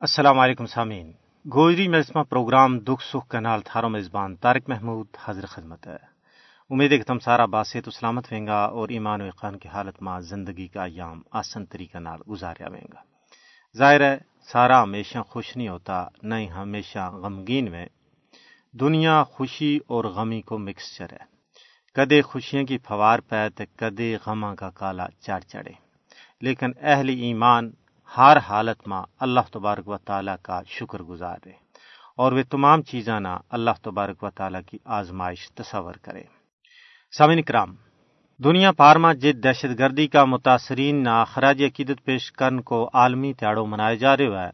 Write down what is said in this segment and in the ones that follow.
السلام علیکم سامعین۔ گوجری مجسمہ پروگرام دکھ سکھ کا نال تھارو میزبان طارق محمود حاضر خدمت ہے۔ امید ہے کہ تم سارا باسے تو سلامت ہوئیں گا اور ایمان و اقان کی حالت میں زندگی کا ایام آسن طریقہ نال گزاریا ہوئیں گا۔ ظاہر ہے، سارا ہمیشہ خوش نہیں ہوتا، نہ ہی ہمیشہ غمگین میں۔ دنیا خوشی اور غمی کو مکسچر ہے۔ کدے خوشیاں کی فوار پہ تو کدے غماں کا کالا چڑھ چڑھے۔ لیکن اہل ایمان ہر حالت میں اللہ تبارک و تعالیٰ کا شکر گزار رہے اور وہ تمام چیزاں نہ اللہ تبارک و تعالیٰ کی آزمائش تصور کرے۔ سامعین کرام، دنیا پار میں جد دہشت گردی کا متاثرین نہ خراج عقیدت پیش کرن کو عالمی تہاڑوں منائے جا رہے ہے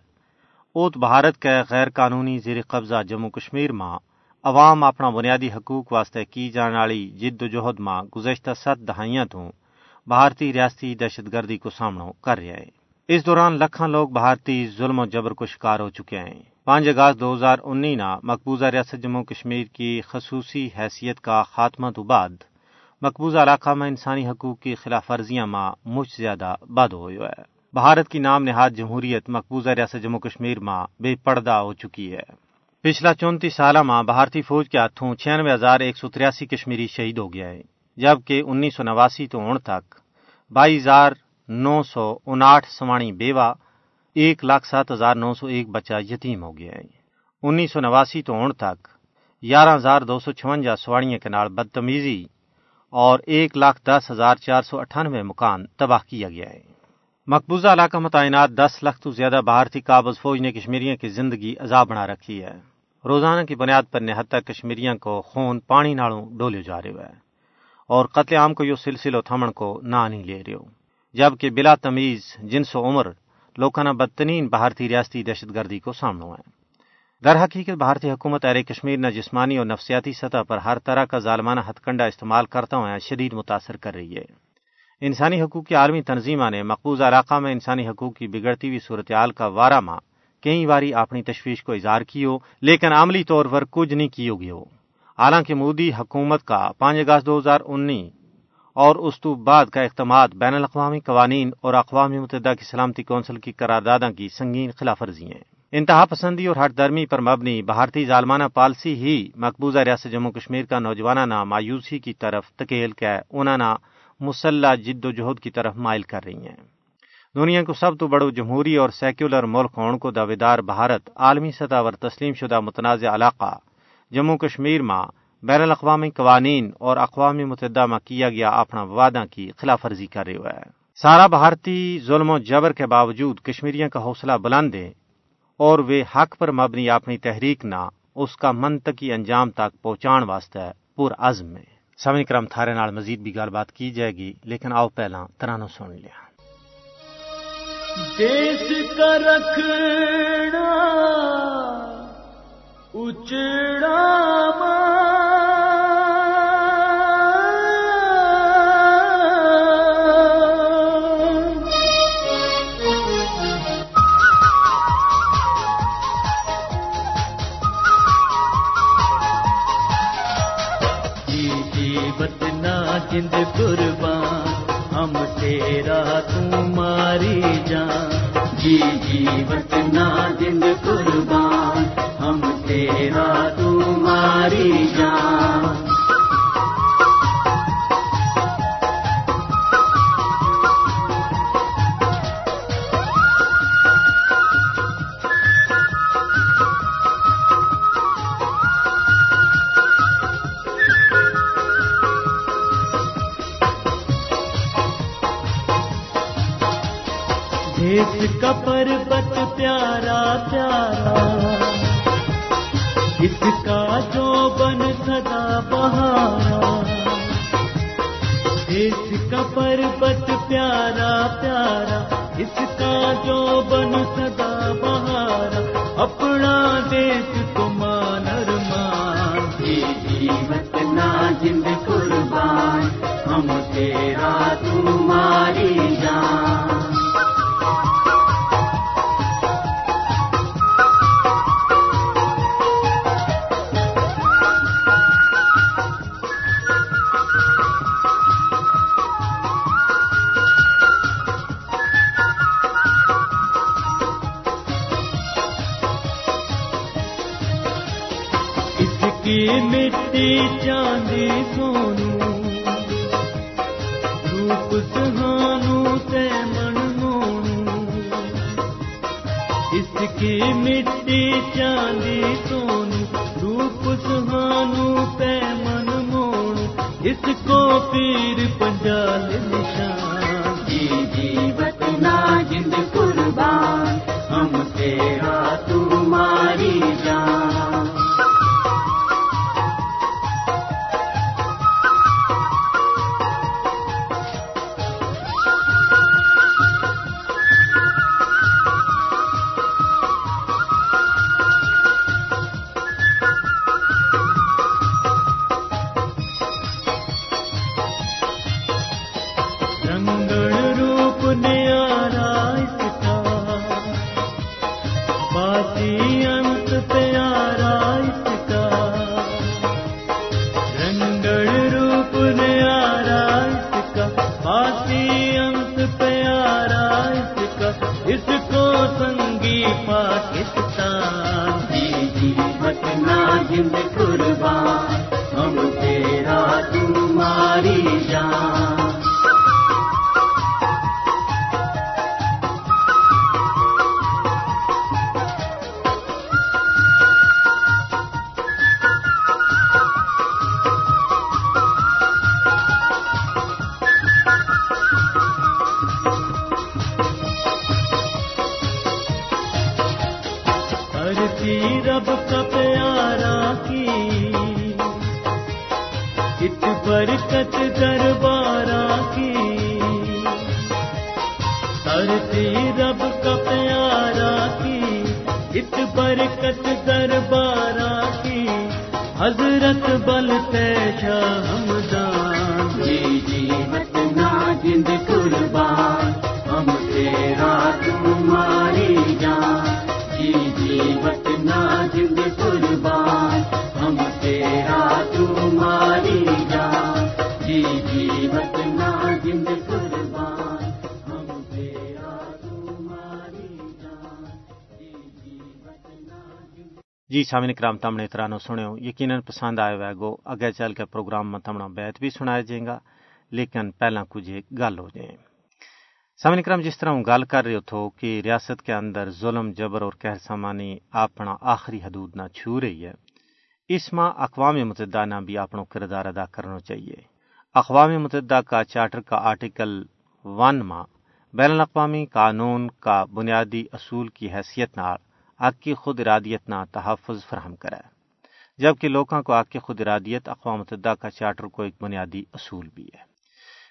اوت بھارت کے غیر قانونی زیر قبضہ جموں کشمیر میں عوام اپنا بنیادی حقوق واسطے کی جان والی جد و جہد میں گزشتہ ست دہائیاں تو بھارتی ریاستی دہشت گردی کو سامنا کر رہے ہیں۔ اس دوران لکھاں لوگ بھارتی ظلم و جبر کو شکار ہو چکے ہیں۔ پانچ اگست دو ہزار انی نا مقبوضہ ریاست جموں کشمیر کی خصوصی حیثیت کا خاتمہ تو بعد مقبوضہ علاقہ میں انسانی حقوق کی خلاف ورزیاں ماں مجھ زیادہ بد ہوئی ہے۔ بھارت کی نام نہاد جمہوریت مقبوضہ ریاست جموں کشمیر ماں بے پردہ ہو چکی ہے۔ پچھلا چونتیس سالہ ماں بھارتی فوج کے ہاتھوں چھیانوے ہزار ایک سو تریاسی کشمیری شہید ہو گیا ہے، جبکہ انیس سو نواسی تو اون تک بائیس ہزار نو سو انٹھ سوانی بیوہ، ایک لاکھ سات ہزار نو سو ایک بچہ یتیم ہو گیا ہے۔ انیس سو نواسی تو اون تک گیارہ ہزار دو سو چونجا سواڑیاں کے نال بدتمیزی اور ایک لاکھ دس ہزار چار سو اٹھانوے مکان تباہ کیا گیا ہے۔ مقبوضہ علاقہ میں تعینات دس لاکھ تو زیادہ بھارتی قابض فوج نے کشمیریوں کی زندگی عذاب بنا رکھی ہے۔ روزانہ کی بنیاد پر نہتر کشمیریوں کو خون پانی نالوں ڈولے جا رہے ہے اور قتل عام کو یہ سلسلہ تھمن کو نہ نہیں لے رہے ہو جبکہ بلا تمیز جنس و عمر لوکانہ بدترین بھارتی ریاستی دہشت گردی کو سامنا ہے در حقیقت بھارتی حکومت ارے کشمیر نہ جسمانی اور نفسیاتی سطح پر ہر طرح کا ظالمانہ ہتھ کنڈا استعمال کرتا ہوا شدید متاثر کر رہی ہے۔ انسانی حقوق کی عالمی تنظیمہ نے مقبوضہ علاقہ میں انسانی حقوق کی بگڑتی ہوئی صورتحال کا وارہ ماں، کئی باری اپنی تشویش کو اظہار کی ہو، لیکن عملی طور پر کچھ نہیں کی ہوگی ہو۔ حالانکہ مودی حکومت کا پانچ اگست دو ہزار انیس اور اس بعد کا اقدامات بین الاقوامی قوانین اور اقوام متحدہ کی سلامتی کونسل کی قراردادوں کی سنگین خلاف ورزی ہیں۔ انتہا پسندی اور ہٹ درمی پر مبنی بھارتی ظالمانہ پالسی ہی مقبوضہ ریاست جموں کشمیر کا نوجوانہ مایوسی کی طرف تکیل کے انہوں مسلح جد و جہد کی طرف مائل کر رہی ہیں۔ دنیا کو سب تو بڑو جمہوری اور سیکولر ملک ہون کو دعویدار بھارت عالمی سطح پر تسلیم شدہ متنازع علاقہ جموں کشمیر میں بین الاقوامی قوانین اور اقوام متحدہ میں کیا گیا، اپنا وعدہ کی خلاف ورزی کر رہے ہے سارا بھارتی ظلم و جبر کے باوجود کشمیریوں کا حوصلہ بلند دے اور وہ حق پر مبنی اپنی تحریک نہ اس کا منطقی انجام تک پہنچان واسطے پور عزم میں سمن کرم تھارے نال مزید بھی گل بات کی جائے گی، لیکن آؤ پہلا ترانو سن لیا۔ دیس کا رکھنا اچڑا قربان ہم تیرا تمہاری جان۔ جی جی بتنا جند قربان ہم تیرا تمہاری جان۔ پیارا۔ اس کا جو بن سدا بہارا۔ دیس کا پربت پیارا پیارا۔ اس کا جو بن سدا بہارا۔ اپنا دیس کو مانر مان جیوت نا جند قربان، ہم تیرا تمہاری جان۔ مٹی چاندی سونو۔ روپ سہانو تے من مونو۔ اس کی مٹی چاندی سونو۔ کسی رب کا پیارا کی۔ ات برکت دربارہ کی۔ کرتی رب کا پیارا کی۔ ات برکت دربارہ کی۔ حضرت بل پیشہ ہمدان جی جی قربان، ہم تیرا تم جی سامع کرام تمنے ترانو سنو یقیناً پسند آئے ہوئے گو۔ اگے چل کے پروگرام میں تمنا بیت بھی سنایا جائے گا، لیکن پہلا کچھ ایک گل ہو جائے۔ سامع کرام جس طرح ہوں گل کر رہے تھو کہ ریاست کے اندر ظلم، جبر اور کہر سامانی اپنا آخری حدود نہ چھو رہی ہے، اس ماں اقوام متحدہ نے بھی اپنا کردار ادا کرنا چاہیے۔ اقوام متحدہ کا چارٹر کا آرٹیکل ون ماں، بین الاقوامی قانون کا بنیادی اصول کی حیثیت نال آگ کی خود ارادیت نہ تحفظ فراہم کرا جبکہ لوکاں کو آگ کی خود ارادیت، اقوام متحدہ کا چارٹر کو ایک بنیادی اصول بھی ہے۔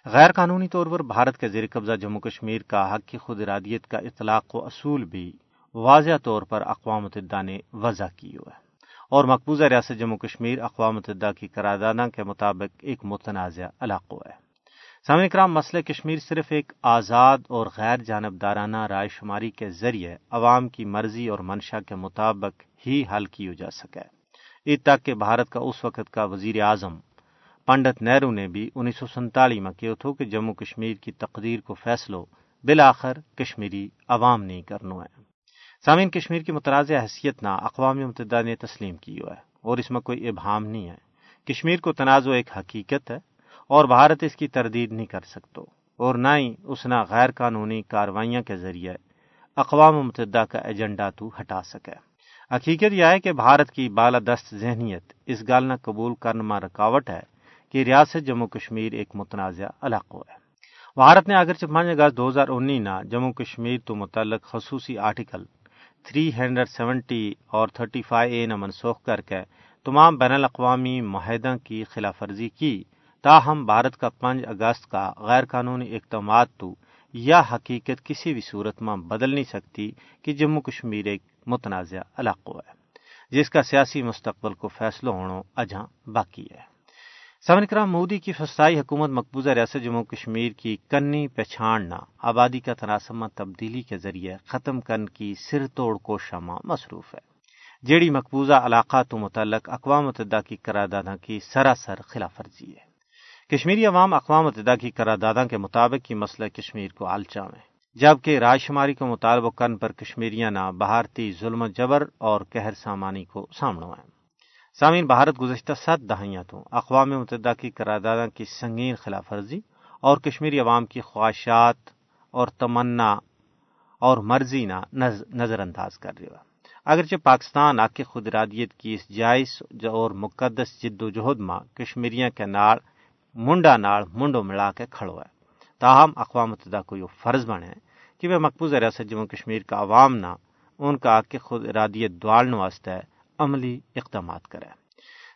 غیر قانونی طور پر بھارت کے زیر قبضہ جموں کشمیر کا حق کی خود ارادیت کا اطلاق و اصول بھی واضح طور پر اقوام متحدہ نے وضع کی ہوا ہے اور مقبوضہ ریاست جموں کشمیر، اقوام متحدہ کی قراردادہ کے مطابق ایک متنازع علاقہ ہے۔ سامع کرام، مسئلہ کشمیر صرف ایک آزاد اور غیر جانبدارانہ رائے شماری کے ذریعے عوام کی مرضی اور منشا کے مطابق ہی حل کی جا سکے۔ عید تک کہ بھارت کا اس وقت کا وزیر اعظم پنڈت نہرو نے بھی انیس سو سنتالی میں کیا تھو کہ جموں کشمیر کی تقدیر کو فیصلو بالآخر کشمیری عوام نہیں کرنا ہے۔ سامعین، کشمیر کی متنازع حیثیت نہ اقوام متحدہ نے تسلیم کی ہوا ہے اور اس میں کوئی ابہام نہیں ہے۔ کشمیر کو تنازع ایک حقیقت ہے۔ اور بھارت اس کی تردید نہیں کر سکتا اور نہ ہی اس نہ غیر قانونی کاروائیاں کے ذریعے اقوام متحدہ کا ایجنڈا تو ہٹا سکے۔ حقیقت یہ ہے کہ بھارت کی بالادست ذہنیت اس گال نہ قبول کرنما رکاوٹ ہے کہ ریاست جموں کشمیر ایک متنازع علاقہ ہے۔ بھارت نے اگر چپانچ اگست دو ہزار انیس نہ جموں کشمیر تو متعلق خصوصی آرٹیکل تھری ہنڈریڈ سیونٹی اور تھرٹی فائیو اے نہ منسوخ کر کے تمام بین الاقوامی معاہدہ کی خلاف ورزی کی۔ تاہم بھارت کا پنج اگست کا غیر قانونی اقدامات تو یا حقیقت کسی بھی صورت میں بدل نہیں سکتی کہ جموں کشمیر ایک متنازع علاقہ ہے، جس کا سیاسی مستقبل کو فیصلہ ہونا اجاں باقی ہے۔ سمن کرام، مودی کی فسائی حکومت مقبوضہ ریاست جموں کشمیر کی کنی پہچاننا آبادی کا تناسمہ تبدیلی کے ذریعے ختم کرنے کی سر توڑ کو شما مصروف ہے۔ جیڑی مقبوضہ علاقہ تو متعلق اقوام متحدہ کی قراردادہ کی سراسر خلاف ورزی ہے۔ کشمیری عوام اقوام متحدہ کی قراردادہ کے مطابق یہ مسئلہ کشمیر کو آلچا میں، جبکہ راج شماری کو مطالبہ کرن پر کشمیریاں نہ بھارتی ظلم جبر اور قہر سامانی کو سامنا آئیں سامعین، بھارت گزشتہ سات دہائیاں تو اقوام متحدہ کی قراردادہ کی سنگین خلاف ورزی اور کشمیری عوام کی خواہشات اور تمنا اور مرضی نہ نظر انداز کر رہی ہوا اگرچہ پاکستان آکے خود ارادیت کی اس جائز اور مقدس جد و جہد ماں کشمیریاں کے نار منڈا ناڑ منڈو ملا کے کھڑو ہے تاہم اقوام متحدہ کو یہ فرض بنے کہ وہ مقبوضہ ریاست جموں کشمیر کا عوام نہ ان کا آ کے خود ارادیت دوالنے واسطے عملی اقدامات کرے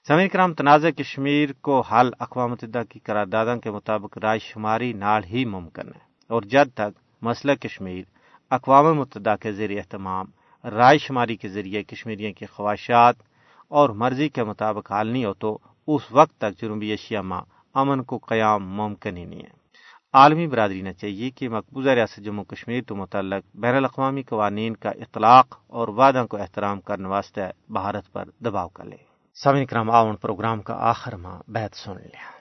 سمیر کرام، تنازع کشمیر کو حل اقوام متحدہ کی قراردادوں کے مطابق رائے شماری نال ہی ممکن ہے۔ اور جب تک مسئلہ کشمیر اقوام متحدہ کے ذریعے اہتمام، رائے شماری کے ذریعے کشمیریوں کی خواہشات اور مرضی کے مطابق حال نہیں ہو تو اس وقت تک جنوبی ایشیا میں امن کو قیام ممکن ہی نہیں ہے۔ عالمی برادری نے چاہیے کہ مقبوضہ ریاست جموں کشمیر تو متعلق بین الاقوامی قوانین کا اطلاق اور وعدہ کو احترام کرنے واسطے بھارت پر دباؤ کر لے۔ سمن کرام آون پروگرام کا آخر ماہ بیت سن لیا۔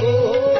کو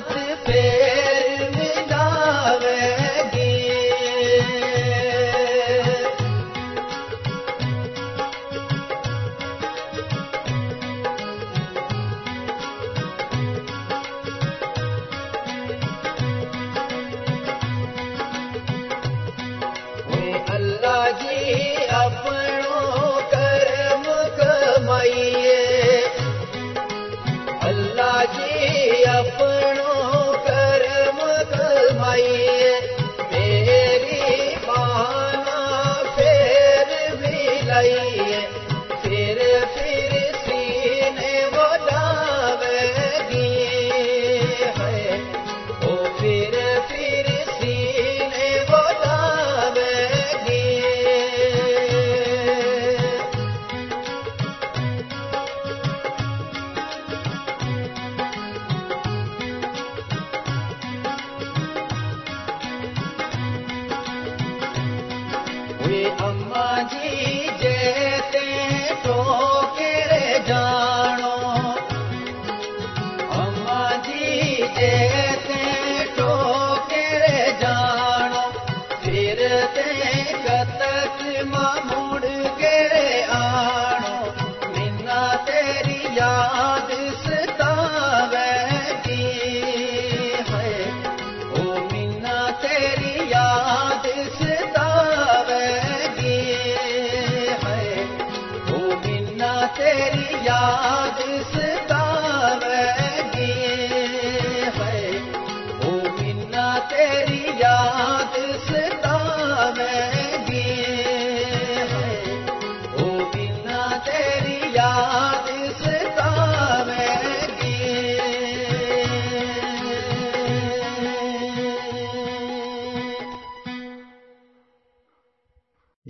قسمت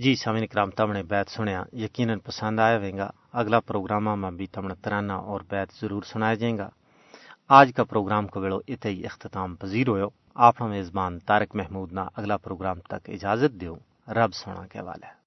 جی سامعین کرام تمنے بیت سنیا، یقیناً پسند آیا ہوئے اگلا پروگرام میں بھی تمنا ترانہ اور بیت ضرور سنایا جائے گا۔ آج کا پروگرام کو ویڑو اتنے ہی اختتام پذیر ہوئے۔ آپ میزبان تارک محمود نہ اگلا پروگرام تک اجازت دیو۔ رب سونا کے والے